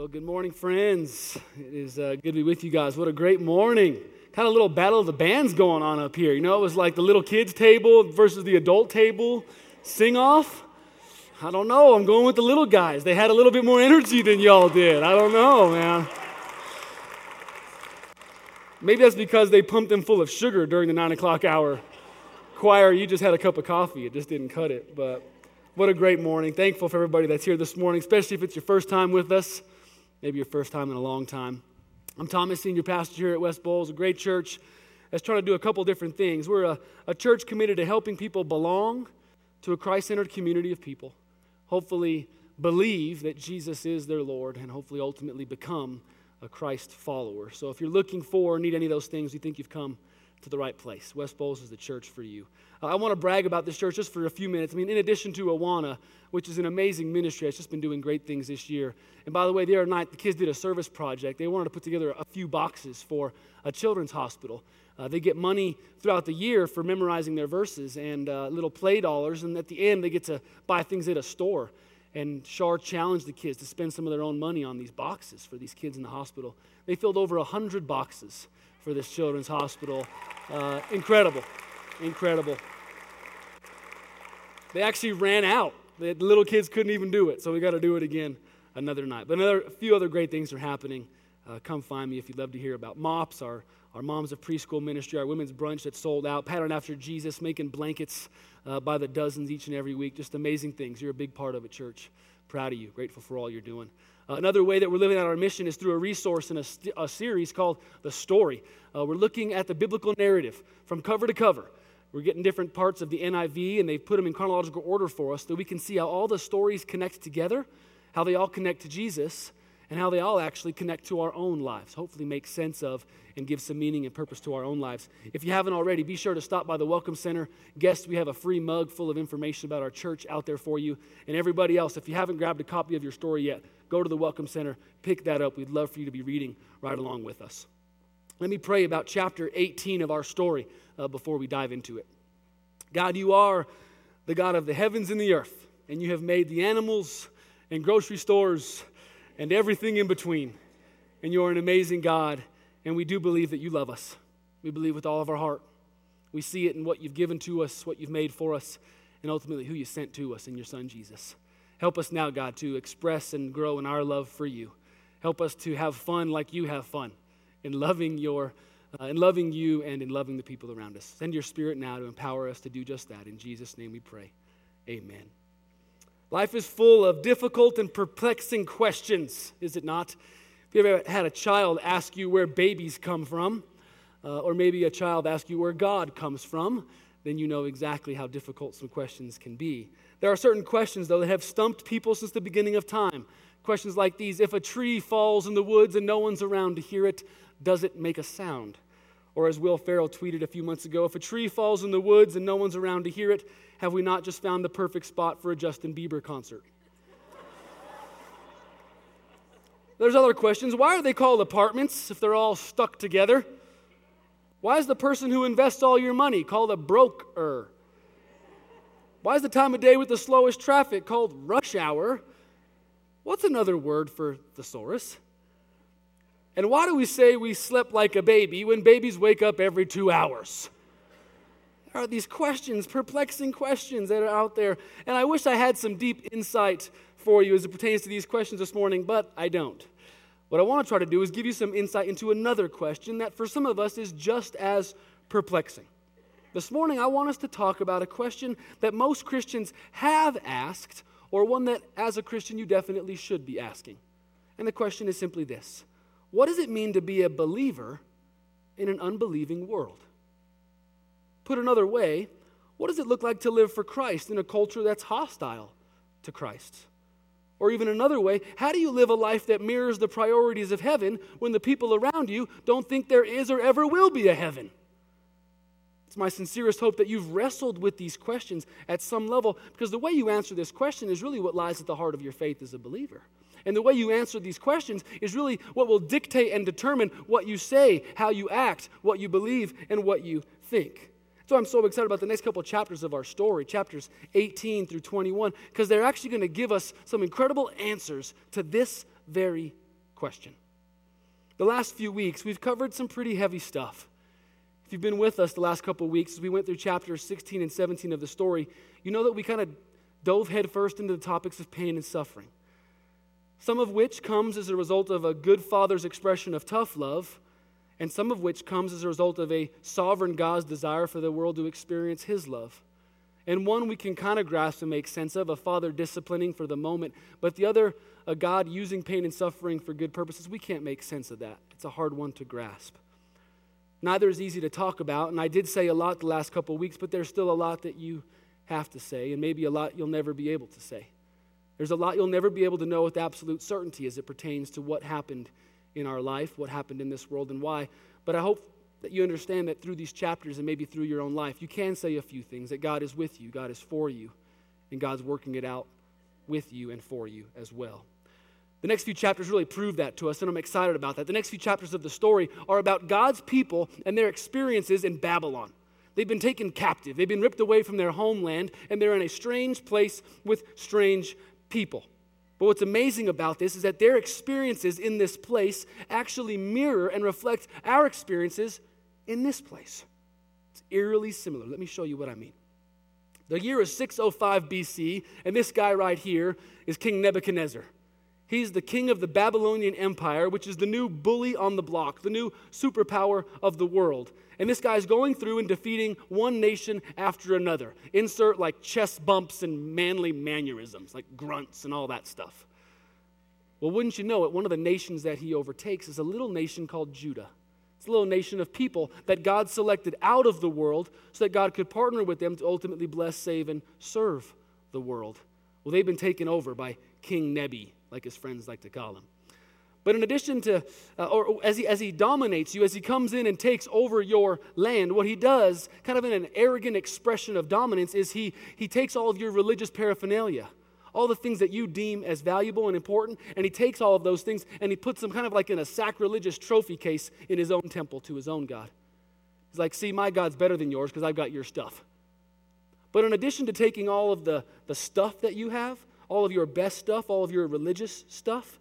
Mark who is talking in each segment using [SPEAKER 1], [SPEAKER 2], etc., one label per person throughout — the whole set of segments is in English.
[SPEAKER 1] Well, good morning, friends. It is uh, good to be with you guys. What a great morning. Kind of a little battle of the bands going on up here. You know, it was like the little kids' table versus the adult table sing off. I don't know. I'm going with the little guys. They had a little bit more energy than y'all did. I don't know, man. Maybe that's because they pumped them full of sugar during the nine o'clock hour. Choir, you just had a cup of coffee. It just didn't cut it. But what a great morning. Thankful for everybody that's here this morning, especially if it's your first time with us maybe your first time in a long time. I'm Thomas, senior pastor here at West Bowles, a great church that's trying to do a couple different things. We're a, a church committed to helping people belong to a Christ centered community of people, hopefully, believe that Jesus is their Lord, and hopefully, ultimately, become a Christ follower. So, if you're looking for or need any of those things, you think you've come to the right place. West Bowles is the church for you. Uh, I want to brag about this church just for a few minutes. I mean, in addition to Awana, which is an amazing ministry, it's just been doing great things this year. And by the way, the other night, the kids did a service project. They wanted to put together a few boxes for a children's hospital. Uh, they get money throughout the year for memorizing their verses and uh, little play dollars, and at the end, they get to buy things at a store. And Shar challenged the kids to spend some of their own money on these boxes for these kids in the hospital. They filled over 100 boxes for this children's hospital. Uh, incredible, incredible. They actually ran out. The little kids couldn't even do it, so we got to do it again another night. But another, a few other great things are happening. Uh, come find me if you'd love to hear about MOPS, our, our Moms of Preschool ministry, our women's brunch that's sold out, Pattern After Jesus, making blankets uh, by the dozens each and every week. Just amazing things. You're a big part of it, church. Proud of you. Grateful for all you're doing. Uh, another way that we're living out our mission is through a resource in a, st- a series called The Story. Uh, we're looking at the biblical narrative from cover to cover. We're getting different parts of the NIV, and they've put them in chronological order for us so we can see how all the stories connect together, how they all connect to Jesus, and how they all actually connect to our own lives. Hopefully, make sense of and give some meaning and purpose to our own lives. If you haven't already, be sure to stop by the Welcome Center. Guests, we have a free mug full of information about our church out there for you. And everybody else, if you haven't grabbed a copy of your story yet, go to the Welcome Center, pick that up. We'd love for you to be reading right along with us. Let me pray about chapter 18 of our story uh, before we dive into it. God, you are the God of the heavens and the earth, and you have made the animals and grocery stores and everything in between. And you're an amazing God, and we do believe that you love us. We believe with all of our heart. We see it in what you've given to us, what you've made for us, and ultimately who you sent to us in your Son, Jesus. Help us now, God, to express and grow in our love for you. Help us to have fun like you have fun in loving your uh, in loving you and in loving the people around us. Send your spirit now to empower us to do just that. In Jesus' name we pray. Amen. Life is full of difficult and perplexing questions, is it not? If you ever had a child ask you where babies come from, uh, or maybe a child ask you where God comes from, then you know exactly how difficult some questions can be. There are certain questions, though, that have stumped people since the beginning of time. Questions like these If a tree falls in the woods and no one's around to hear it, does it make a sound? Or as Will Ferrell tweeted a few months ago, if a tree falls in the woods and no one's around to hear it, have we not just found the perfect spot for a Justin Bieber concert? There's other questions. Why are they called apartments if they're all stuck together? Why is the person who invests all your money called a broker? Why is the time of day with the slowest traffic called rush hour? What's another word for thesaurus? And why do we say we slept like a baby when babies wake up every two hours? There are these questions, perplexing questions that are out there. And I wish I had some deep insight for you as it pertains to these questions this morning, but I don't. What I want to try to do is give you some insight into another question that for some of us is just as perplexing. This morning, I want us to talk about a question that most Christians have asked, or one that as a Christian you definitely should be asking. And the question is simply this What does it mean to be a believer in an unbelieving world? Put another way, what does it look like to live for Christ in a culture that's hostile to Christ? Or even another way, how do you live a life that mirrors the priorities of heaven when the people around you don't think there is or ever will be a heaven? It's my sincerest hope that you've wrestled with these questions at some level because the way you answer this question is really what lies at the heart of your faith as a believer. And the way you answer these questions is really what will dictate and determine what you say, how you act, what you believe, and what you think. So I'm so excited about the next couple of chapters of our story, chapters 18 through 21, because they're actually going to give us some incredible answers to this very question. The last few weeks, we've covered some pretty heavy stuff. If you've been with us the last couple weeks, as we went through chapters 16 and 17 of the story, you know that we kind of dove headfirst into the topics of pain and suffering. Some of which comes as a result of a good father's expression of tough love, and some of which comes as a result of a sovereign God's desire for the world to experience his love. And one we can kind of grasp and make sense of, a father disciplining for the moment, but the other, a God using pain and suffering for good purposes, we can't make sense of that. It's a hard one to grasp. Neither is easy to talk about, and I did say a lot the last couple weeks, but there's still a lot that you have to say, and maybe a lot you'll never be able to say. There's a lot you'll never be able to know with absolute certainty as it pertains to what happened in our life, what happened in this world, and why. But I hope that you understand that through these chapters and maybe through your own life, you can say a few things that God is with you, God is for you, and God's working it out with you and for you as well. The next few chapters really prove that to us, and I'm excited about that. The next few chapters of the story are about God's people and their experiences in Babylon. They've been taken captive, they've been ripped away from their homeland, and they're in a strange place with strange people. But what's amazing about this is that their experiences in this place actually mirror and reflect our experiences in this place. It's eerily similar. Let me show you what I mean. The year is 605 BC, and this guy right here is King Nebuchadnezzar. He's the king of the Babylonian Empire, which is the new bully on the block, the new superpower of the world. And this guy's going through and defeating one nation after another. Insert like chest bumps and manly mannerisms, like grunts and all that stuff. Well, wouldn't you know it, one of the nations that he overtakes is a little nation called Judah. It's a little nation of people that God selected out of the world so that God could partner with them to ultimately bless, save, and serve the world. Well, they've been taken over by King Nebi, like his friends like to call him. But in addition to, uh, or as he, as he dominates you, as he comes in and takes over your land, what he does, kind of in an arrogant expression of dominance, is he, he takes all of your religious paraphernalia all the things that you deem as valuable and important, and he takes all of those things and he puts them kind of like in a sacrilegious trophy case in his own temple to his own God. He's like, see, my God's better than yours because I've got your stuff. But in addition to taking all of the, the stuff that you have, all of your best stuff, all of your religious stuff,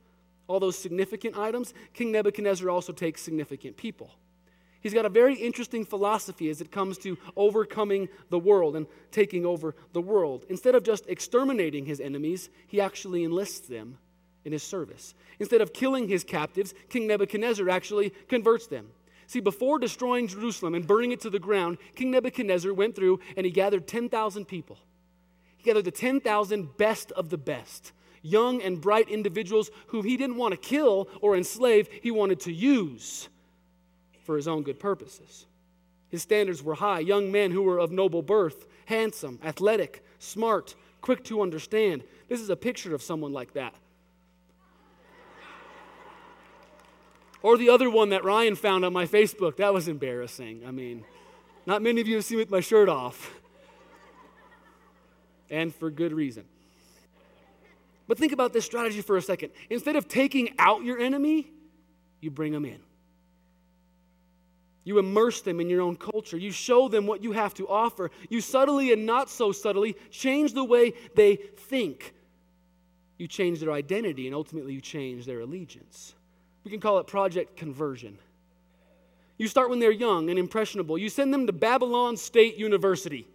[SPEAKER 1] all those significant items, King Nebuchadnezzar also takes significant people. He's got a very interesting philosophy as it comes to overcoming the world and taking over the world. Instead of just exterminating his enemies, he actually enlists them in his service. Instead of killing his captives, King Nebuchadnezzar actually converts them. See, before destroying Jerusalem and burning it to the ground, King Nebuchadnezzar went through and he gathered 10,000 people. He gathered the 10,000 best of the best, young and bright individuals whom he didn't want to kill or enslave, he wanted to use for his own good purposes. His standards were high young men who were of noble birth, handsome, athletic, smart, quick to understand. This is a picture of someone like that. Or the other one that Ryan found on my Facebook. That was embarrassing. I mean, not many of you have seen me with my shirt off. And for good reason. But think about this strategy for a second. Instead of taking out your enemy, you bring them in. You immerse them in your own culture. You show them what you have to offer. You subtly and not so subtly change the way they think. You change their identity, and ultimately, you change their allegiance. We can call it project conversion. You start when they're young and impressionable. You send them to Babylon State University.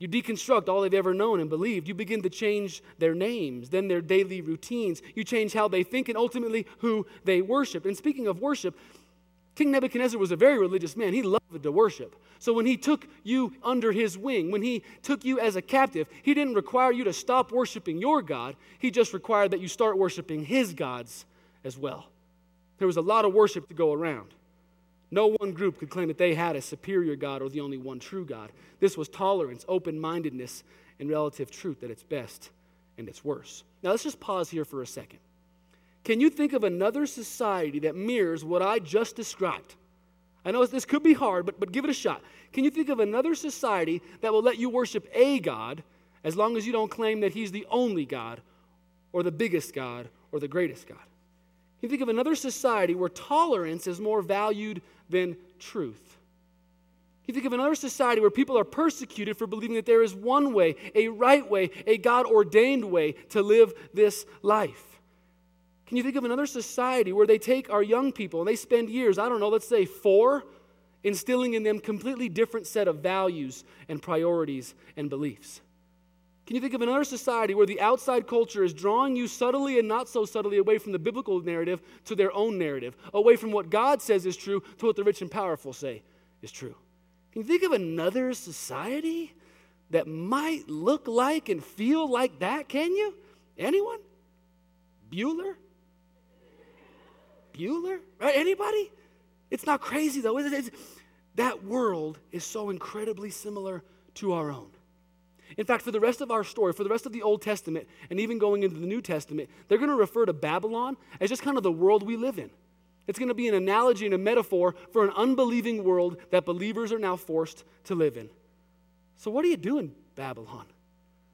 [SPEAKER 1] You deconstruct all they've ever known and believed. You begin to change their names, then their daily routines. You change how they think and ultimately who they worship. And speaking of worship, King Nebuchadnezzar was a very religious man. He loved to worship. So when he took you under his wing, when he took you as a captive, he didn't require you to stop worshiping your God. He just required that you start worshiping his gods as well. There was a lot of worship to go around. No one group could claim that they had a superior God or the only one true God. This was tolerance, open mindedness, and relative truth at its best and its worst. Now let's just pause here for a second. Can you think of another society that mirrors what I just described? I know this could be hard, but, but give it a shot. Can you think of another society that will let you worship a God as long as you don't claim that He's the only God or the biggest God or the greatest God? Can you think of another society where tolerance is more valued than truth? You think of another society where people are persecuted for believing that there is one way, a right way, a God ordained way to live this life? Can you think of another society where they take our young people and they spend years, I don't know, let's say four, instilling in them completely different set of values and priorities and beliefs? Can you think of another society where the outside culture is drawing you subtly and not so subtly away from the biblical narrative to their own narrative, away from what God says is true to what the rich and powerful say is true? Can you think of another society that might look like and feel like that? Can you? Anyone? Bueller? Bueller? Right? Anybody? It's not crazy though, is it? It's, that world is so incredibly similar to our own. In fact, for the rest of our story, for the rest of the Old Testament, and even going into the New Testament, they're going to refer to Babylon as just kind of the world we live in. It's going to be an analogy and a metaphor for an unbelieving world that believers are now forced to live in. So, what do you do in Babylon?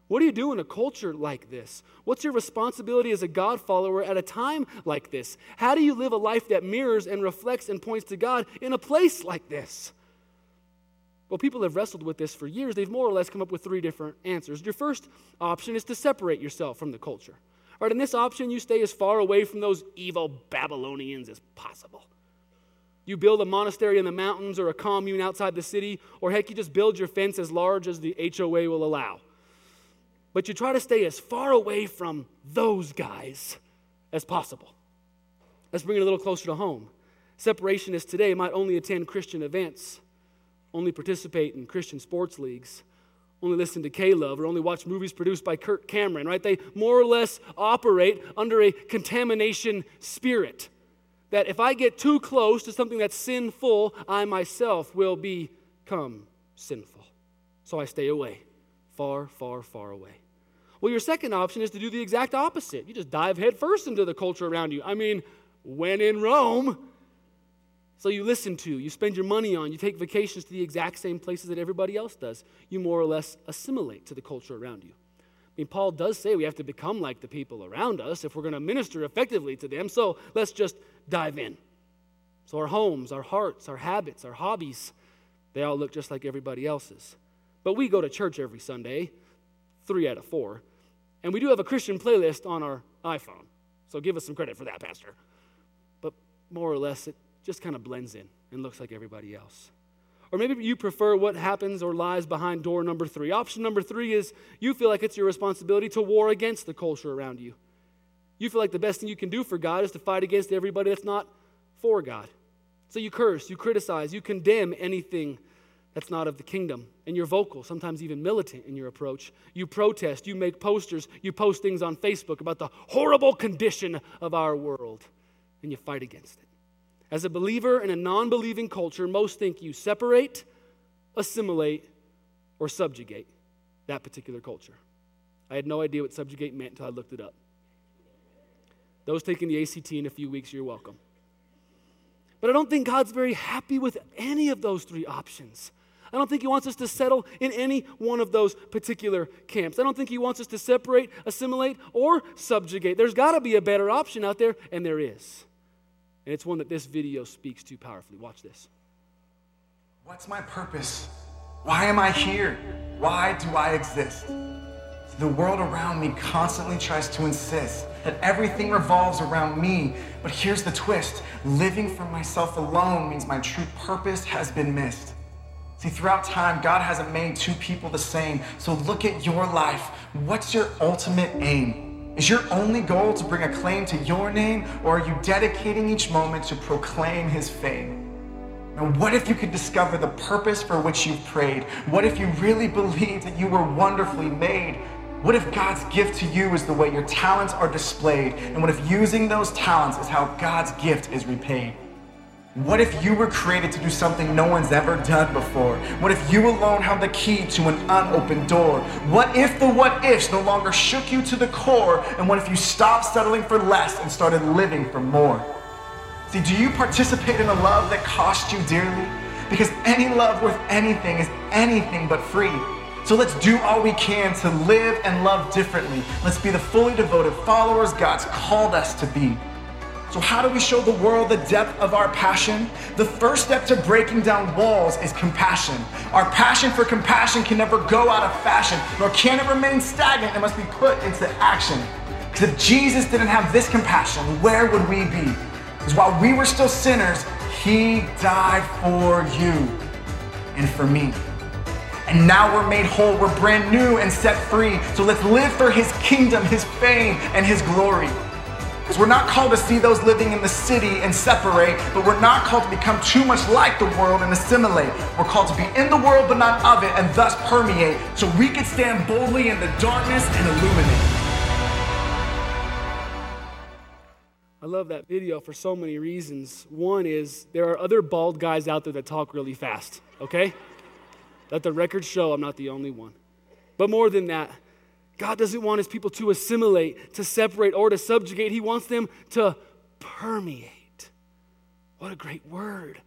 [SPEAKER 1] What do you do in a culture like this? What's your responsibility as a God follower at a time like this? How do you live a life that mirrors and reflects and points to God in a place like this? Well, people have wrestled with this for years. They've more or less come up with three different answers. Your first option is to separate yourself from the culture. Right, in this option, you stay as far away from those evil Babylonians as possible. You build a monastery in the mountains or a commune outside the city, or heck, you just build your fence as large as the HOA will allow. But you try to stay as far away from those guys as possible. Let's bring it a little closer to home. Separationists today might only attend Christian events only participate in Christian sports leagues, only listen to K Love, or only watch movies produced by Kirk Cameron, right? They more or less operate under a contamination spirit. That if I get too close to something that's sinful, I myself will become sinful. So I stay away, far, far, far away. Well, your second option is to do the exact opposite. You just dive headfirst into the culture around you. I mean, when in Rome, so you listen to, you spend your money on, you take vacations to the exact same places that everybody else does. You more or less assimilate to the culture around you. I mean, Paul does say we have to become like the people around us if we're going to minister effectively to them. So let's just dive in. So our homes, our hearts, our habits, our hobbies, they all look just like everybody else's. But we go to church every Sunday, three out of four, and we do have a Christian playlist on our iPhone. So give us some credit for that, Pastor. But more or less, it just kind of blends in and looks like everybody else. Or maybe you prefer what happens or lies behind door number three. Option number three is you feel like it's your responsibility to war against the culture around you. You feel like the best thing you can do for God is to fight against everybody that's not for God. So you curse, you criticize, you condemn anything that's not of the kingdom. And you're vocal, sometimes even militant in your approach. You protest, you make posters, you post things on Facebook about the horrible condition of our world, and you fight against it. As a believer in a non believing culture, most think you separate, assimilate, or subjugate that particular culture. I had no idea what subjugate meant until I looked it up. Those taking the ACT in a few weeks, you're welcome. But I don't think God's very happy with any of those three options. I don't think He wants us to settle in any one of those particular camps. I don't think He wants us to separate, assimilate, or subjugate. There's got to be a better option out there, and there is. And it's one that this video speaks to powerfully. Watch this.
[SPEAKER 2] What's my purpose? Why am I here? Why do I exist? The world around me constantly tries to insist that everything revolves around me. But here's the twist living for myself alone means my true purpose has been missed. See, throughout time, God hasn't made two people the same. So look at your life. What's your ultimate aim? Is your only goal to bring a claim to your name, or are you dedicating each moment to proclaim his fame? Now, what if you could discover the purpose for which you've prayed? What if you really believe that you were wonderfully made? What if God's gift to you is the way your talents are displayed? And what if using those talents is how God's gift is repaid? What if you were created to do something no one's ever done before? What if you alone held the key to an unopened door? What if the what ifs no longer shook you to the core? And what if you stopped settling for less and started living for more? See, do you participate in a love that cost you dearly? Because any love worth anything is anything but free. So let's do all we can to live and love differently. Let's be the fully devoted followers God's called us to be. So, how do we show the world the depth of our passion? The first step to breaking down walls is compassion. Our passion for compassion can never go out of fashion, nor can it remain stagnant. It must be put into action. Because if Jesus didn't have this compassion, where would we be? Because while we were still sinners, he died for you and for me. And now we're made whole, we're brand new and set free. So let's live for his kingdom, his fame, and his glory. Because we're not called to see those living in the city and separate, but we're not called to become too much like the world and assimilate. We're called to be in the world but not of it and thus permeate so we can stand boldly in the darkness and illuminate.
[SPEAKER 1] I love that video for so many reasons. One is there are other bald guys out there that talk really fast, okay? Let the record show I'm not the only one. But more than that, God doesn't want his people to assimilate, to separate, or to subjugate. He wants them to permeate. What a great word,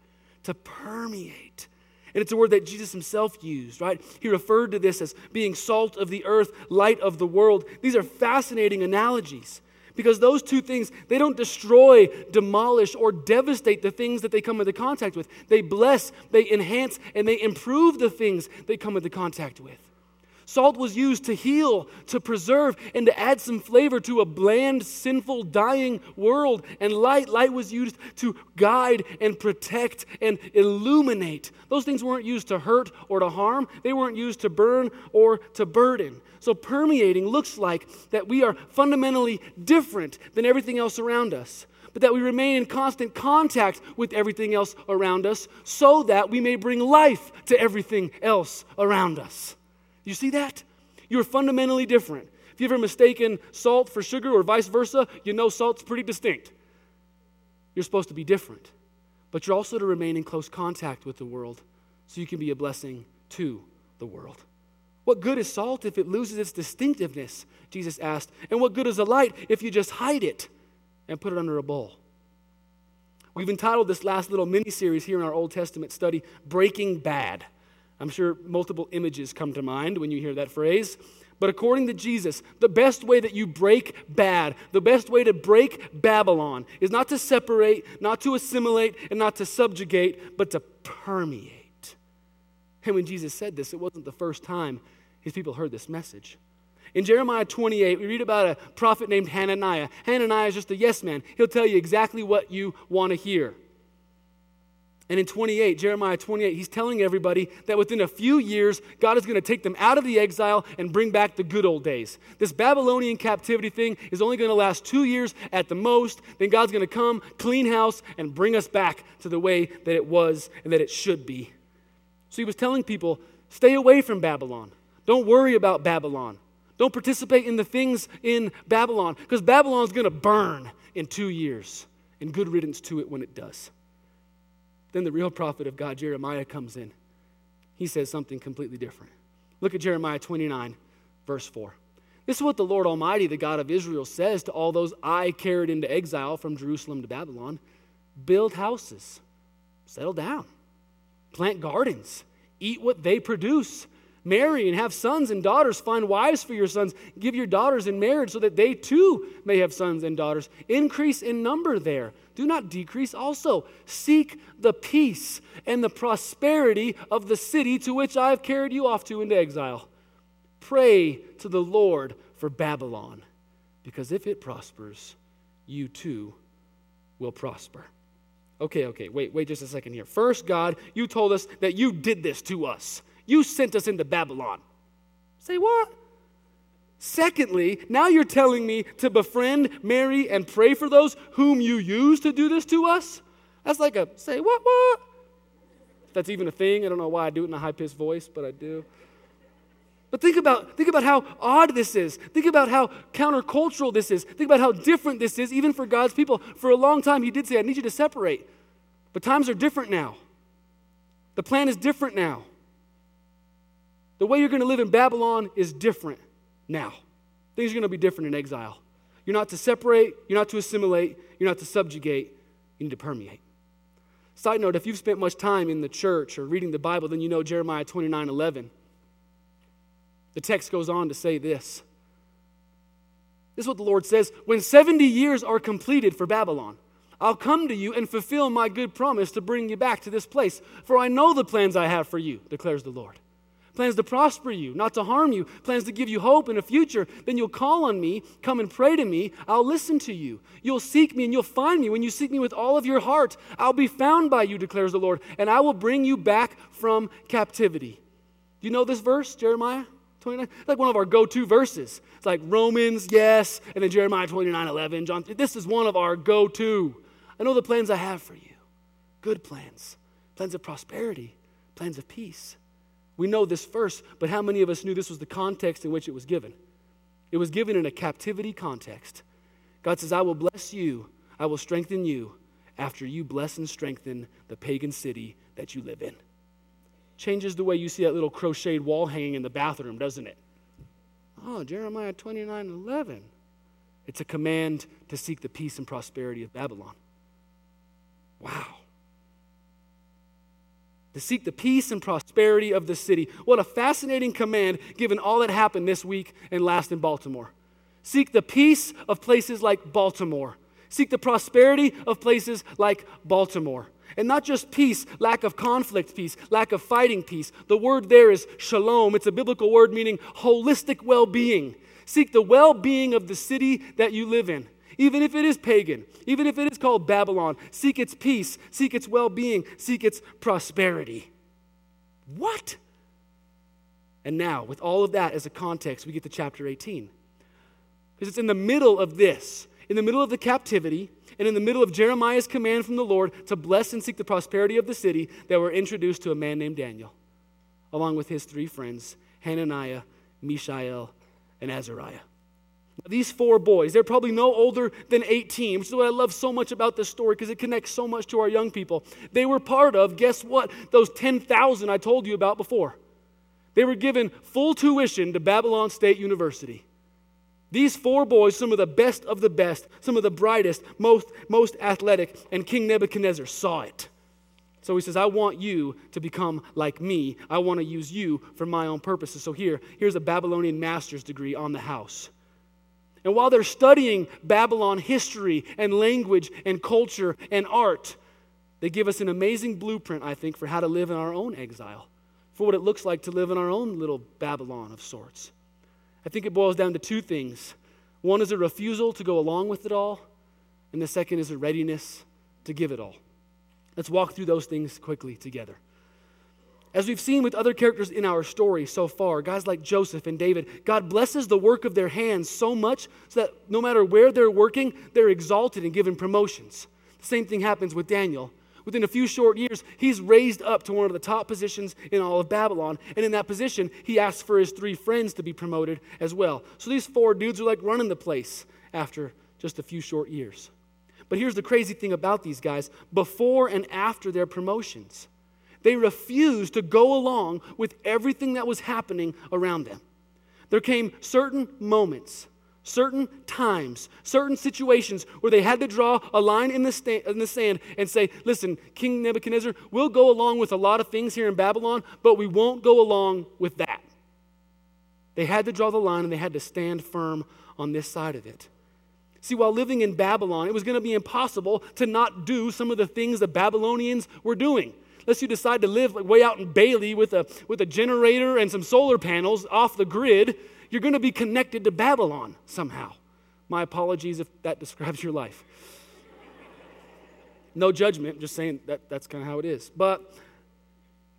[SPEAKER 1] to permeate. And it's a word that Jesus himself used, right? He referred to this as being salt of the earth, light of the world. These are fascinating analogies because those two things, they don't destroy, demolish, or devastate the things that they come into contact with. They bless, they enhance, and they improve the things they come into contact with. Salt was used to heal, to preserve, and to add some flavor to a bland, sinful, dying world. And light, light was used to guide and protect and illuminate. Those things weren't used to hurt or to harm, they weren't used to burn or to burden. So, permeating looks like that we are fundamentally different than everything else around us but that we remain in constant contact with everything else around us so that we may bring life to everything else around us. You see that? You're fundamentally different. If you've ever mistaken salt for sugar or vice versa, you know salt's pretty distinct. You're supposed to be different, but you're also to remain in close contact with the world so you can be a blessing to the world. What good is salt if it loses its distinctiveness? Jesus asked. And what good is a light if you just hide it and put it under a bowl? We've entitled this last little mini series here in our Old Testament study, Breaking Bad. I'm sure multiple images come to mind when you hear that phrase. But according to Jesus, the best way that you break bad, the best way to break Babylon is not to separate, not to assimilate, and not to subjugate, but to permeate. And when Jesus said this, it wasn't the first time his people heard this message. In Jeremiah 28, we read about a prophet named Hananiah. Hananiah is just a yes man, he'll tell you exactly what you want to hear. And in 28, Jeremiah 28, he's telling everybody that within a few years, God is going to take them out of the exile and bring back the good old days. This Babylonian captivity thing is only going to last two years at the most. Then God's going to come, clean house, and bring us back to the way that it was and that it should be. So he was telling people stay away from Babylon. Don't worry about Babylon. Don't participate in the things in Babylon because Babylon's going to burn in two years. And good riddance to it when it does. Then the real prophet of God, Jeremiah, comes in. He says something completely different. Look at Jeremiah 29, verse 4. This is what the Lord Almighty, the God of Israel, says to all those I carried into exile from Jerusalem to Babylon build houses, settle down, plant gardens, eat what they produce Marry and have sons and daughters. Find wives for your sons. Give your daughters in marriage so that they too may have sons and daughters. Increase in number there. Do not decrease also. Seek the peace and the prosperity of the city to which I have carried you off to into exile. Pray to the Lord for Babylon, because if it prospers, you too will prosper. Okay, okay, wait, wait just a second here. First, God, you told us that you did this to us. You sent us into Babylon. Say what? Secondly, now you're telling me to befriend, marry, and pray for those whom you use to do this to us? That's like a say what, what? If that's even a thing. I don't know why I do it in a high pitched voice, but I do. But think about, think about how odd this is. Think about how countercultural this is. Think about how different this is, even for God's people. For a long time, He did say, I need you to separate. But times are different now. The plan is different now. The way you're going to live in Babylon is different now. Things are going to be different in exile. You're not to separate, you're not to assimilate, you're not to subjugate, you need to permeate. Side note, if you've spent much time in the church or reading the Bible, then you know Jeremiah 29 11. The text goes on to say this. This is what the Lord says When 70 years are completed for Babylon, I'll come to you and fulfill my good promise to bring you back to this place. For I know the plans I have for you, declares the Lord plans to prosper you, not to harm you, plans to give you hope in a future, then you'll call on me, come and pray to me, I'll listen to you. You'll seek me and you'll find me. When you seek me with all of your heart, I'll be found by you, declares the Lord, and I will bring you back from captivity. Do you know this verse, Jeremiah 29? It's like one of our go to verses. It's like Romans, yes, and then Jeremiah 29 11. John, this is one of our go to. I know the plans I have for you good plans, plans of prosperity, plans of peace. We know this verse, but how many of us knew this was the context in which it was given? It was given in a captivity context. God says, I will bless you, I will strengthen you after you bless and strengthen the pagan city that you live in. Changes the way you see that little crocheted wall hanging in the bathroom, doesn't it? Oh, Jeremiah 29 11. It's a command to seek the peace and prosperity of Babylon. Wow to seek the peace and prosperity of the city. What a fascinating command given all that happened this week and last in Baltimore. Seek the peace of places like Baltimore. Seek the prosperity of places like Baltimore. And not just peace, lack of conflict peace, lack of fighting peace. The word there is shalom. It's a biblical word meaning holistic well being. Seek the well being of the city that you live in even if it is pagan, even if it is called Babylon. Seek its peace, seek its well being, seek its prosperity. What? And now, with all of that as a context, we get to chapter 18. Because it's in the middle of this, in the middle of the captivity, and in the middle of Jeremiah's command from the Lord to bless and seek the prosperity of the city, that we're introduced to a man named Daniel, along with his three friends, Hananiah, Mishael, and Azariah. These four boys, they're probably no older than 18, which is what I love so much about this story because it connects so much to our young people. They were part of, guess what, those 10,000 I told you about before. They were given full tuition to Babylon State University. These four boys, some of the best of the best, some of the brightest, most, most athletic, and King Nebuchadnezzar saw it. So he says, I want you to become like me. I want to use you for my own purposes. So here, here's a Babylonian master's degree on the house. And while they're studying Babylon history and language and culture and art, they give us an amazing blueprint, I think, for how to live in our own exile, for what it looks like to live in our own little Babylon of sorts. I think it boils down to two things one is a refusal to go along with it all, and the second is a readiness to give it all. Let's walk through those things quickly together. As we've seen with other characters in our story so far, guys like Joseph and David, God blesses the work of their hands so much so that no matter where they're working, they're exalted and given promotions. The same thing happens with Daniel. Within a few short years, he's raised up to one of the top positions in all of Babylon. And in that position, he asks for his three friends to be promoted as well. So these four dudes are like running the place after just a few short years. But here's the crazy thing about these guys before and after their promotions they refused to go along with everything that was happening around them. There came certain moments, certain times, certain situations where they had to draw a line in the, sta- in the sand and say, Listen, King Nebuchadnezzar, we'll go along with a lot of things here in Babylon, but we won't go along with that. They had to draw the line and they had to stand firm on this side of it. See, while living in Babylon, it was going to be impossible to not do some of the things the Babylonians were doing unless you decide to live like way out in Bailey with a, with a generator and some solar panels off the grid, you're going to be connected to Babylon somehow. My apologies if that describes your life. No judgment, just saying that that's kind of how it is. But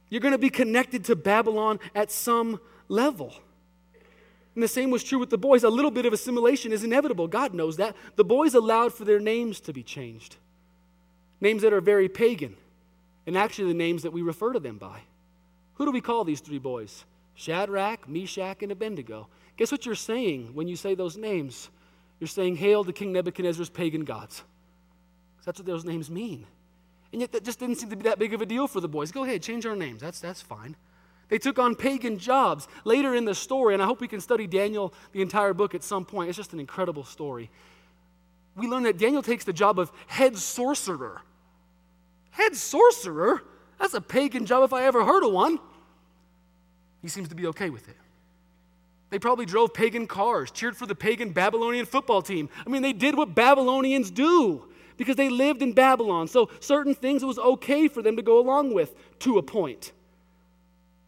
[SPEAKER 1] you're going to be connected to Babylon at some level. And the same was true with the boys. A little bit of assimilation is inevitable. God knows that. The boys allowed for their names to be changed, names that are very pagan and actually the names that we refer to them by. Who do we call these three boys? Shadrach, Meshach, and Abednego. Guess what you're saying when you say those names? You're saying, Hail to King Nebuchadnezzar's pagan gods. That's what those names mean. And yet, that just didn't seem to be that big of a deal for the boys. Go ahead, change our names. That's, that's fine. They took on pagan jobs. Later in the story, and I hope we can study Daniel, the entire book, at some point. It's just an incredible story. We learn that Daniel takes the job of head sorcerer Head sorcerer? That's a pagan job if I ever heard of one. He seems to be okay with it. They probably drove pagan cars, cheered for the pagan Babylonian football team. I mean, they did what Babylonians do because they lived in Babylon. So, certain things it was okay for them to go along with to a point.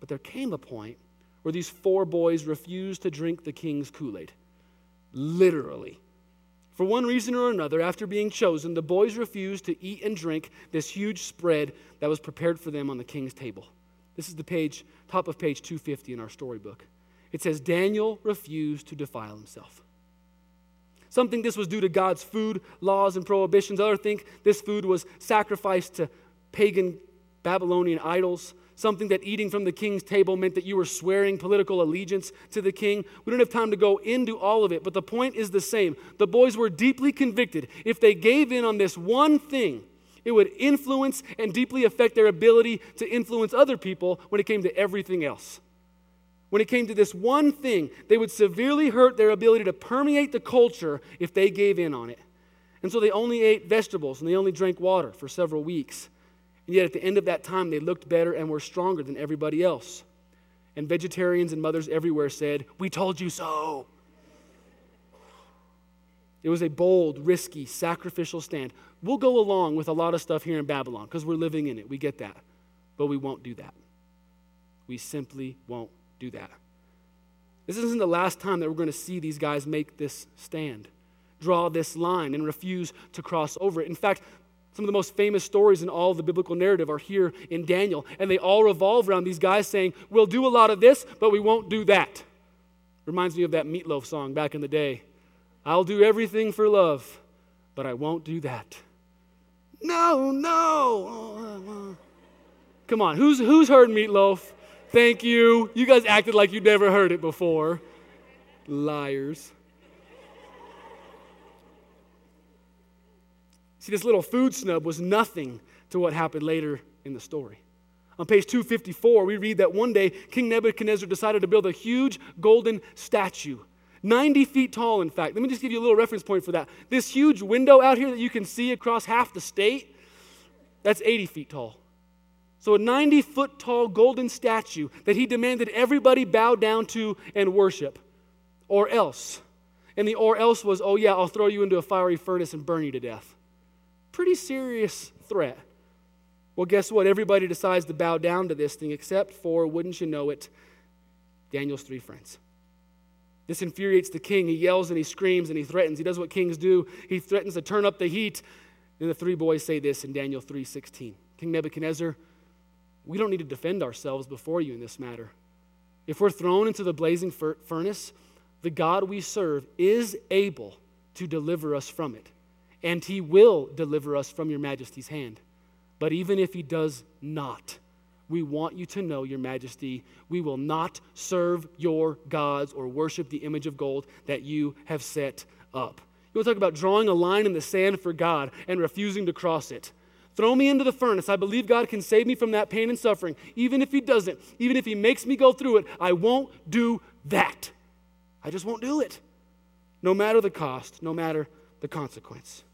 [SPEAKER 1] But there came a point where these four boys refused to drink the king's Kool Aid. Literally. For one reason or another, after being chosen, the boys refused to eat and drink this huge spread that was prepared for them on the king's table. This is the page, top of page 250 in our storybook. It says, Daniel refused to defile himself. Some think this was due to God's food laws and prohibitions. Others think this food was sacrificed to pagan Babylonian idols. Something that eating from the king's table meant that you were swearing political allegiance to the king. We don't have time to go into all of it, but the point is the same. The boys were deeply convicted. If they gave in on this one thing, it would influence and deeply affect their ability to influence other people when it came to everything else when it came to this one thing, they would severely hurt their ability to permeate the culture if they gave in on it. And so they only ate vegetables and they only drank water for several weeks. And yet at the end of that time, they looked better and were stronger than everybody else. And vegetarians and mothers everywhere said, We told you so. It was a bold, risky, sacrificial stand. We'll go along with a lot of stuff here in Babylon because we're living in it. We get that. But we won't do that. We simply won't do that. This isn't the last time that we're going to see these guys make this stand, draw this line, and refuse to cross over it. In fact, some of the most famous stories in all the biblical narrative are here in Daniel, and they all revolve around these guys saying, We'll do a lot of this, but we won't do that. Reminds me of that Meat Loaf song back in the day. I'll do everything for love, but I won't do that. No, no. Come on, who's, who's heard Meat Loaf? Thank you. You guys acted like you'd never heard it before. Liars. See, this little food snub was nothing to what happened later in the story. On page 254, we read that one day King Nebuchadnezzar decided to build a huge golden statue, 90 feet tall, in fact. Let me just give you a little reference point for that. This huge window out here that you can see across half the state, that's 80 feet tall. So, a 90 foot tall golden statue that he demanded everybody bow down to and worship, or else. And the or else was, oh, yeah, I'll throw you into a fiery furnace and burn you to death. Pretty serious threat. Well, guess what? Everybody decides to bow down to this thing, except for, wouldn't you know it, Daniel's three friends. This infuriates the king. He yells and he screams and he threatens. He does what kings do. He threatens to turn up the heat. And the three boys say this in Daniel 3:16. King Nebuchadnezzar, we don't need to defend ourselves before you in this matter. If we're thrown into the blazing furnace, the God we serve is able to deliver us from it, and he will deliver us from your majesty's hand. But even if he does not, we want you to know, Your Majesty, we will not serve your gods or worship the image of gold that you have set up. You want to talk about drawing a line in the sand for God and refusing to cross it. Throw me into the furnace. I believe God can save me from that pain and suffering. Even if He doesn't, even if He makes me go through it, I won't do that. I just won't do it. No matter the cost, no matter the consequence.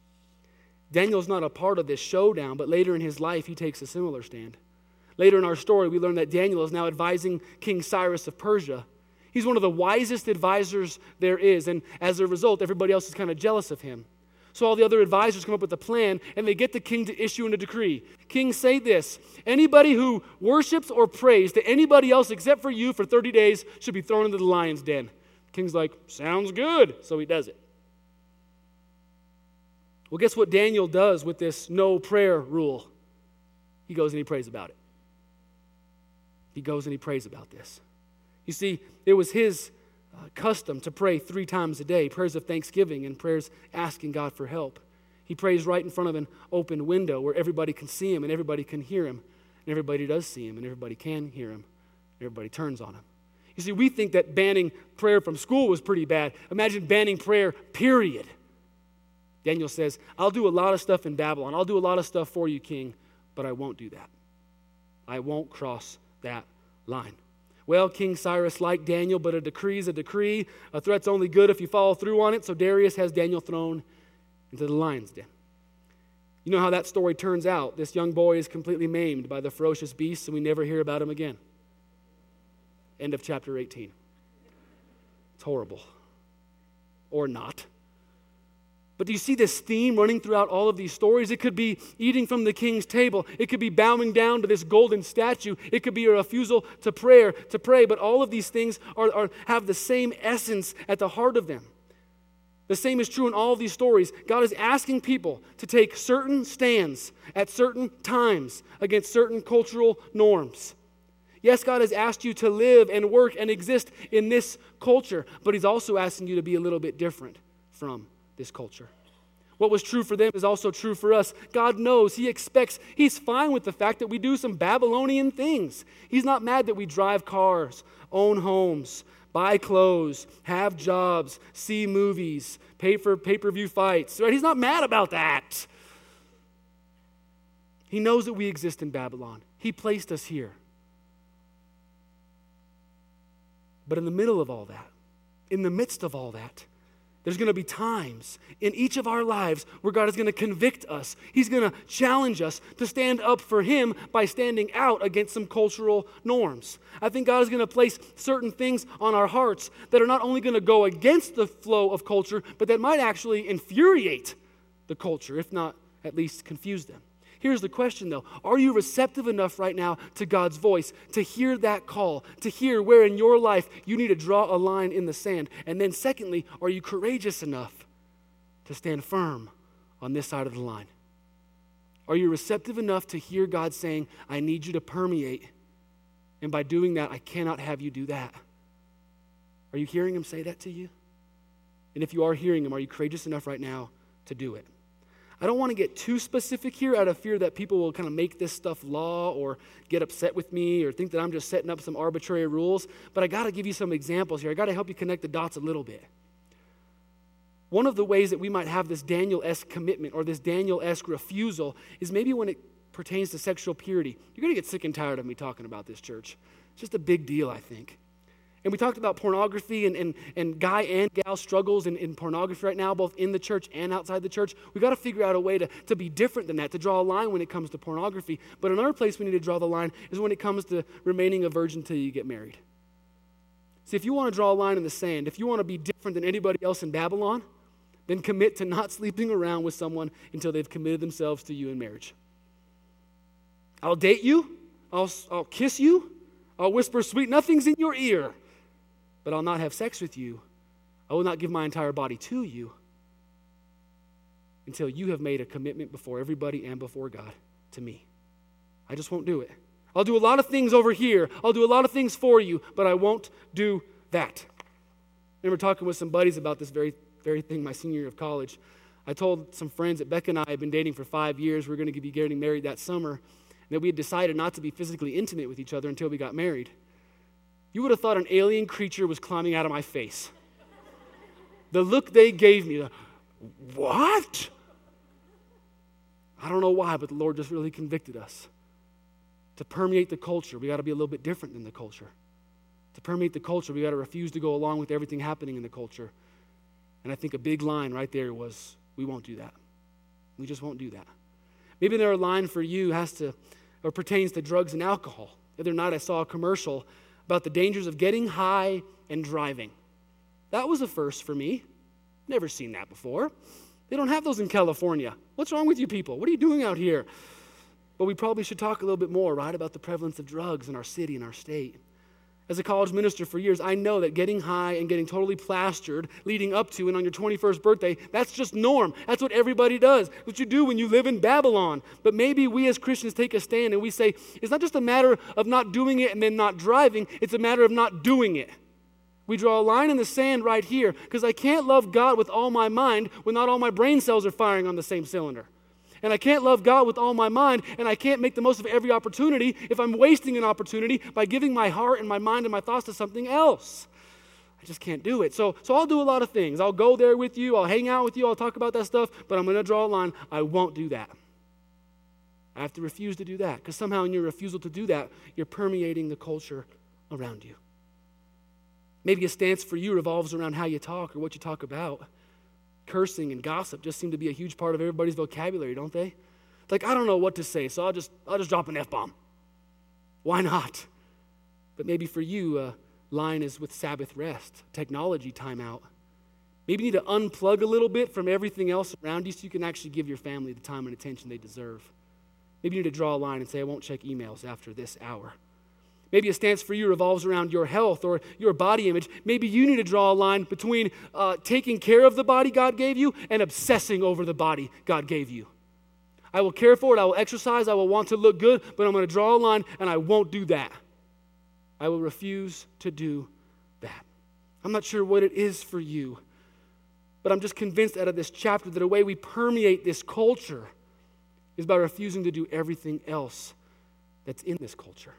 [SPEAKER 1] Daniel's not a part of this showdown, but later in his life, he takes a similar stand. Later in our story, we learn that Daniel is now advising King Cyrus of Persia. He's one of the wisest advisors there is, and as a result, everybody else is kind of jealous of him. So all the other advisors come up with a plan and they get the king to issue a decree. King, say this anybody who worships or prays to anybody else except for you for 30 days should be thrown into the lion's den. King's like, sounds good. So he does it. Well, guess what Daniel does with this no prayer rule? He goes and he prays about it. He goes and he prays about this. You see, it was his uh, custom to pray three times a day prayers of thanksgiving and prayers asking God for help. He prays right in front of an open window where everybody can see him and everybody can hear him. And everybody does see him and everybody can hear him. Everybody turns on him. You see, we think that banning prayer from school was pretty bad. Imagine banning prayer, period. Daniel says, I'll do a lot of stuff in Babylon. I'll do a lot of stuff for you, king, but I won't do that. I won't cross that line. Well, King Cyrus liked Daniel, but a decree is a decree. A threat's only good if you follow through on it. So Darius has Daniel thrown into the lion's den. You know how that story turns out. This young boy is completely maimed by the ferocious beasts, and we never hear about him again. End of chapter 18. It's horrible. Or not. But do you see this theme running throughout all of these stories? It could be eating from the king's table. It could be bowing down to this golden statue. It could be a refusal to prayer, to pray. But all of these things are, are, have the same essence at the heart of them. The same is true in all of these stories. God is asking people to take certain stands at certain times against certain cultural norms. Yes, God has asked you to live and work and exist in this culture, but He's also asking you to be a little bit different from this culture. What was true for them is also true for us. God knows, He expects, He's fine with the fact that we do some Babylonian things. He's not mad that we drive cars, own homes, buy clothes, have jobs, see movies, pay for pay per view fights. Right? He's not mad about that. He knows that we exist in Babylon, He placed us here. But in the middle of all that, in the midst of all that, there's going to be times in each of our lives where God is going to convict us. He's going to challenge us to stand up for Him by standing out against some cultural norms. I think God is going to place certain things on our hearts that are not only going to go against the flow of culture, but that might actually infuriate the culture, if not at least confuse them. Here's the question though Are you receptive enough right now to God's voice to hear that call, to hear where in your life you need to draw a line in the sand? And then, secondly, are you courageous enough to stand firm on this side of the line? Are you receptive enough to hear God saying, I need you to permeate? And by doing that, I cannot have you do that. Are you hearing Him say that to you? And if you are hearing Him, are you courageous enough right now to do it? I don't want to get too specific here out of fear that people will kind of make this stuff law or get upset with me or think that I'm just setting up some arbitrary rules. But I got to give you some examples here. I got to help you connect the dots a little bit. One of the ways that we might have this Daniel esque commitment or this Daniel esque refusal is maybe when it pertains to sexual purity. You're going to get sick and tired of me talking about this, church. It's just a big deal, I think. And we talked about pornography and, and, and guy and gal struggles in, in pornography right now, both in the church and outside the church. We've got to figure out a way to, to be different than that, to draw a line when it comes to pornography. But another place we need to draw the line is when it comes to remaining a virgin until you get married. See, if you want to draw a line in the sand, if you want to be different than anybody else in Babylon, then commit to not sleeping around with someone until they've committed themselves to you in marriage. I'll date you, I'll, I'll kiss you, I'll whisper sweet nothings in your ear but I'll not have sex with you. I will not give my entire body to you until you have made a commitment before everybody and before God to me. I just won't do it. I'll do a lot of things over here. I'll do a lot of things for you, but I won't do that. I remember talking with some buddies about this very, very thing my senior year of college. I told some friends that Becca and I had been dating for five years. We are going to be getting married that summer, and that we had decided not to be physically intimate with each other until we got married. You would have thought an alien creature was climbing out of my face. The look they gave me, the, what? I don't know why, but the Lord just really convicted us. To permeate the culture, we got to be a little bit different than the culture. To permeate the culture, we got to refuse to go along with everything happening in the culture. And I think a big line right there was we won't do that. We just won't do that. Maybe there are a line for you has to or pertains to drugs and alcohol. The other night I saw a commercial about the dangers of getting high and driving. That was a first for me. Never seen that before. They don't have those in California. What's wrong with you people? What are you doing out here? But we probably should talk a little bit more, right, about the prevalence of drugs in our city and our state. As a college minister for years, I know that getting high and getting totally plastered leading up to and on your 21st birthday, that's just norm. That's what everybody does. What you do when you live in Babylon. But maybe we as Christians take a stand and we say, it's not just a matter of not doing it and then not driving, it's a matter of not doing it. We draw a line in the sand right here because I can't love God with all my mind when not all my brain cells are firing on the same cylinder. And I can't love God with all my mind, and I can't make the most of every opportunity if I'm wasting an opportunity by giving my heart and my mind and my thoughts to something else. I just can't do it. So, so I'll do a lot of things. I'll go there with you, I'll hang out with you, I'll talk about that stuff, but I'm going to draw a line. I won't do that. I have to refuse to do that because somehow in your refusal to do that, you're permeating the culture around you. Maybe a stance for you revolves around how you talk or what you talk about cursing and gossip just seem to be a huge part of everybody's vocabulary, don't they? Like, I don't know what to say, so I'll just, I'll just drop an F bomb. Why not? But maybe for you, a line is with Sabbath rest, technology timeout. Maybe you need to unplug a little bit from everything else around you so you can actually give your family the time and attention they deserve. Maybe you need to draw a line and say, I won't check emails after this hour. Maybe a stance for you revolves around your health or your body image. Maybe you need to draw a line between uh, taking care of the body God gave you and obsessing over the body God gave you. I will care for it, I will exercise, I will want to look good, but I'm going to draw a line and I won't do that. I will refuse to do that. I'm not sure what it is for you, but I'm just convinced out of this chapter that a way we permeate this culture is by refusing to do everything else that's in this culture.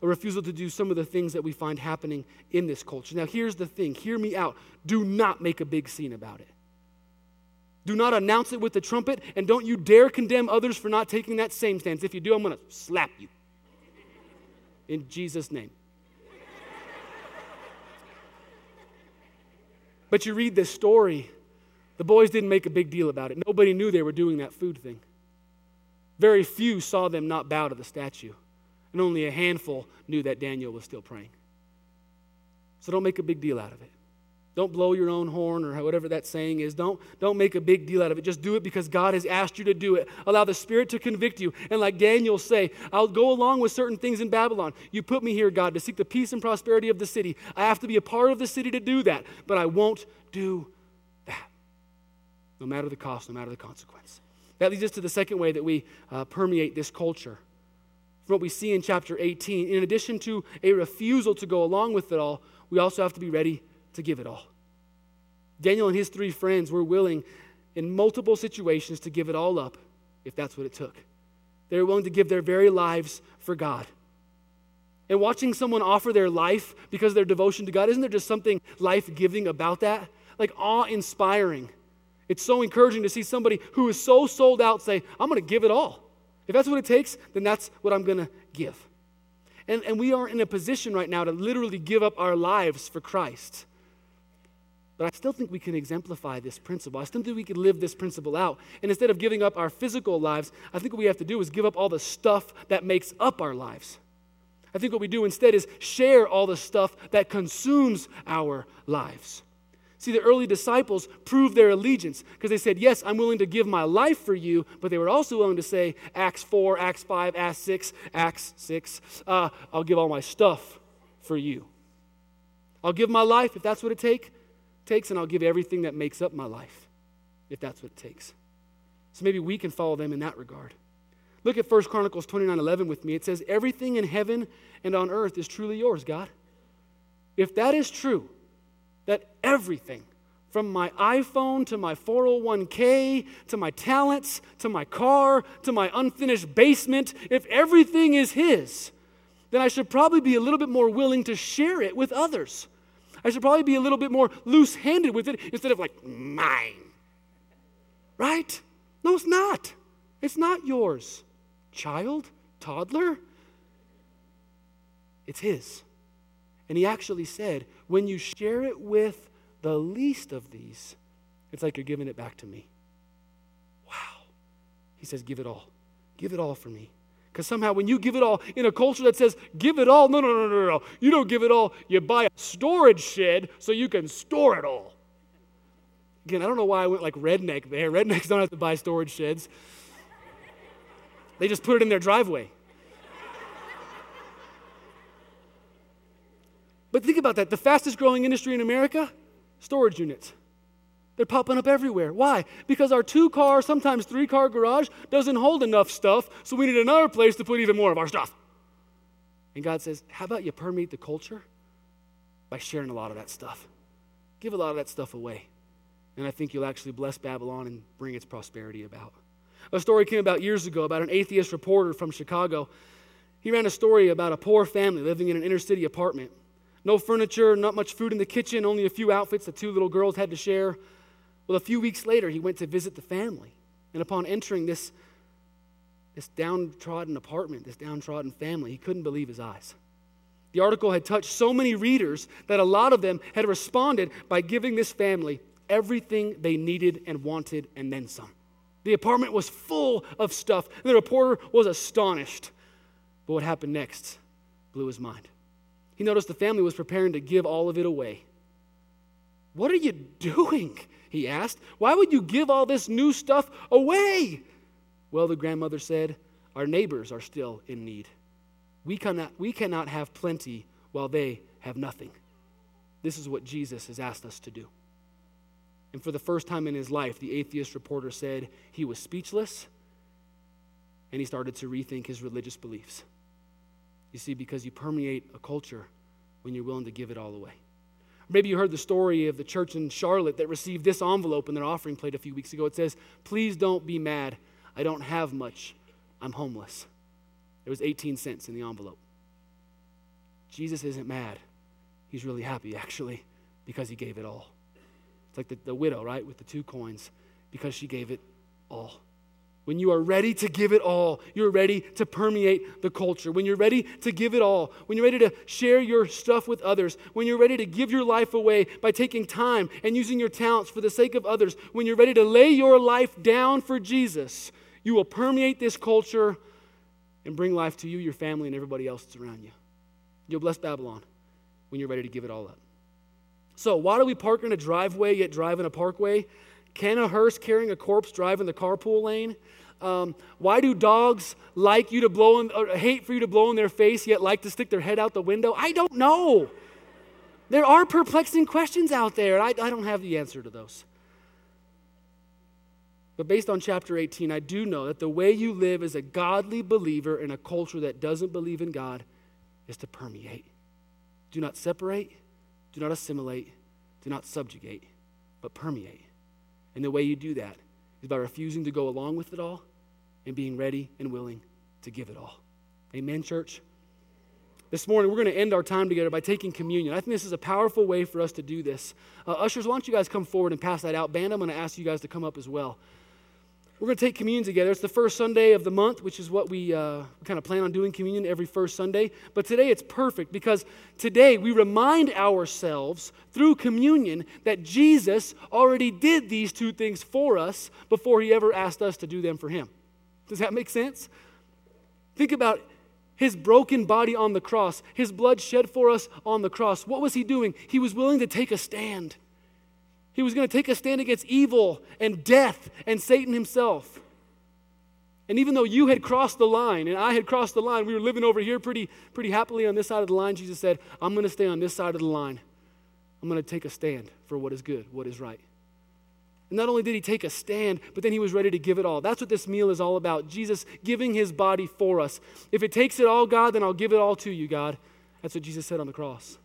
[SPEAKER 1] A refusal to do some of the things that we find happening in this culture. Now, here's the thing hear me out. Do not make a big scene about it. Do not announce it with the trumpet, and don't you dare condemn others for not taking that same stance. If you do, I'm going to slap you. In Jesus' name. But you read this story, the boys didn't make a big deal about it. Nobody knew they were doing that food thing. Very few saw them not bow to the statue, and only a handful knew that Daniel was still praying. So don't make a big deal out of it. Don't blow your own horn or whatever that saying is. Don't, don't make a big deal out of it. Just do it because God has asked you to do it. Allow the Spirit to convict you. And like Daniel say, I'll go along with certain things in Babylon. You put me here, God, to seek the peace and prosperity of the city. I have to be a part of the city to do that, but I won't do that. No matter the cost, no matter the consequence. That leads us to the second way that we uh, permeate this culture. From what we see in chapter 18, in addition to a refusal to go along with it all, we also have to be ready to give it all. Daniel and his three friends were willing in multiple situations to give it all up if that's what it took. They were willing to give their very lives for God. And watching someone offer their life because of their devotion to God, isn't there just something life giving about that? Like awe inspiring. It's so encouraging to see somebody who is so sold out say, I'm going to give it all. If that's what it takes, then that's what I'm going to give. And, and we are in a position right now to literally give up our lives for Christ. But I still think we can exemplify this principle. I still think we can live this principle out. And instead of giving up our physical lives, I think what we have to do is give up all the stuff that makes up our lives. I think what we do instead is share all the stuff that consumes our lives. See, the early disciples proved their allegiance because they said, Yes, I'm willing to give my life for you, but they were also willing to say, Acts 4, Acts 5, Acts 6, Acts 6, uh, I'll give all my stuff for you. I'll give my life if that's what it takes takes, and I'll give everything that makes up my life, if that's what it takes. So maybe we can follow them in that regard. Look at 1 Chronicles 29 11 with me. It says, Everything in heaven and on earth is truly yours, God. If that is true, that everything, from my iPhone to my 401k to my talents to my car to my unfinished basement, if everything is His, then I should probably be a little bit more willing to share it with others. I should probably be a little bit more loose handed with it instead of like, mine. Right? No, it's not. It's not yours. Child, toddler, it's his. And he actually said, when you share it with the least of these, it's like you're giving it back to me. Wow. He says, give it all. Give it all for me. Because somehow, when you give it all in a culture that says, give it all, no, no, no, no, no. You don't give it all. You buy a storage shed so you can store it all. Again, I don't know why I went like redneck there. Rednecks don't have to buy storage sheds, they just put it in their driveway. But think about that the fastest growing industry in America storage units. They're popping up everywhere. Why? Because our two car, sometimes three car garage doesn't hold enough stuff, so we need another place to put even more of our stuff. And God says, How about you permeate the culture by sharing a lot of that stuff? Give a lot of that stuff away. And I think you'll actually bless Babylon and bring its prosperity about. A story came about years ago about an atheist reporter from Chicago. He ran a story about a poor family living in an inner city apartment. No furniture, not much food in the kitchen, only a few outfits the two little girls had to share. Well, a few weeks later, he went to visit the family. And upon entering this, this downtrodden apartment, this downtrodden family, he couldn't believe his eyes. The article had touched so many readers that a lot of them had responded by giving this family everything they needed and wanted and then some. The apartment was full of stuff, the reporter was astonished. But what happened next blew his mind. He noticed the family was preparing to give all of it away What are you doing? He asked. Why would you give all this new stuff away? Well, the grandmother said, Our neighbors are still in need. We cannot, we cannot have plenty while they have nothing. This is what Jesus has asked us to do. And for the first time in his life, the atheist reporter said he was speechless and he started to rethink his religious beliefs. You see, because you permeate a culture when you're willing to give it all away. Maybe you heard the story of the church in Charlotte that received this envelope in their offering plate a few weeks ago. It says, Please don't be mad. I don't have much. I'm homeless. There was 18 cents in the envelope. Jesus isn't mad. He's really happy, actually, because he gave it all. It's like the, the widow, right, with the two coins, because she gave it all. When you are ready to give it all, you're ready to permeate the culture. When you're ready to give it all, when you're ready to share your stuff with others, when you're ready to give your life away by taking time and using your talents for the sake of others, when you're ready to lay your life down for Jesus, you will permeate this culture and bring life to you, your family, and everybody else that's around you. You'll bless Babylon when you're ready to give it all up. So, why do we park in a driveway yet drive in a parkway? Can a hearse carrying a corpse drive in the carpool lane? Um, why do dogs like you to blow in, or hate for you to blow in their face yet like to stick their head out the window? I don't know. There are perplexing questions out there. I, I don't have the answer to those. But based on chapter 18, I do know that the way you live as a godly believer in a culture that doesn't believe in God is to permeate. Do not separate, do not assimilate, do not subjugate, but permeate. And the way you do that is by refusing to go along with it all and being ready and willing to give it all. Amen, church? This morning, we're going to end our time together by taking communion. I think this is a powerful way for us to do this. Uh, ushers, why don't you guys come forward and pass that out? Band, I'm going to ask you guys to come up as well. We're going to take communion together. It's the first Sunday of the month, which is what we uh, kind of plan on doing communion every first Sunday. But today it's perfect because today we remind ourselves through communion that Jesus already did these two things for us before he ever asked us to do them for him. Does that make sense? Think about his broken body on the cross, his blood shed for us on the cross. What was he doing? He was willing to take a stand. He was going to take a stand against evil and death and Satan himself. And even though you had crossed the line and I had crossed the line, we were living over here pretty, pretty happily on this side of the line. Jesus said, I'm going to stay on this side of the line. I'm going to take a stand for what is good, what is right. Not only did he take a stand, but then he was ready to give it all. That's what this meal is all about. Jesus giving his body for us. If it takes it all, God, then I'll give it all to you, God. That's what Jesus said on the cross.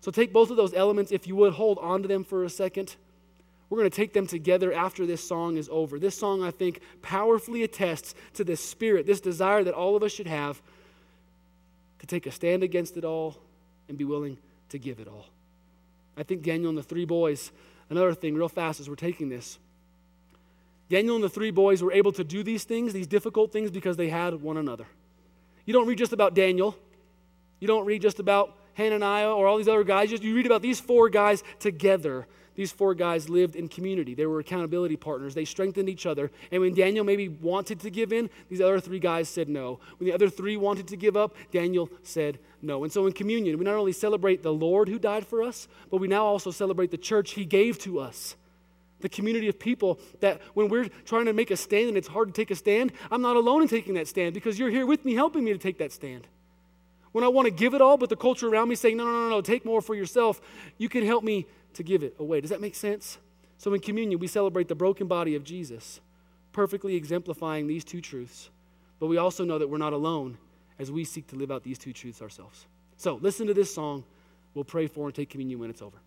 [SPEAKER 1] So take both of those elements, if you would, hold on to them for a second. We're going to take them together after this song is over. This song, I think, powerfully attests to this spirit, this desire that all of us should have to take a stand against it all and be willing to give it all. I think Daniel and the three boys, another thing, real fast as we're taking this. Daniel and the three boys were able to do these things, these difficult things, because they had one another. You don't read just about Daniel. You don't read just about Hananiah or all these other guys. You read about these four guys together these four guys lived in community. They were accountability partners. They strengthened each other. And when Daniel maybe wanted to give in, these other three guys said no. When the other three wanted to give up, Daniel said no. And so in communion, we not only celebrate the Lord who died for us, but we now also celebrate the church he gave to us. The community of people that when we're trying to make a stand and it's hard to take a stand, I'm not alone in taking that stand because you're here with me helping me to take that stand. When I want to give it all, but the culture around me saying, no, no, no, no, take more for yourself, you can help me to give it away. Does that make sense? So in communion, we celebrate the broken body of Jesus, perfectly exemplifying these two truths. But we also know that we're not alone as we seek to live out these two truths ourselves. So listen to this song. We'll pray for and take communion when it's over.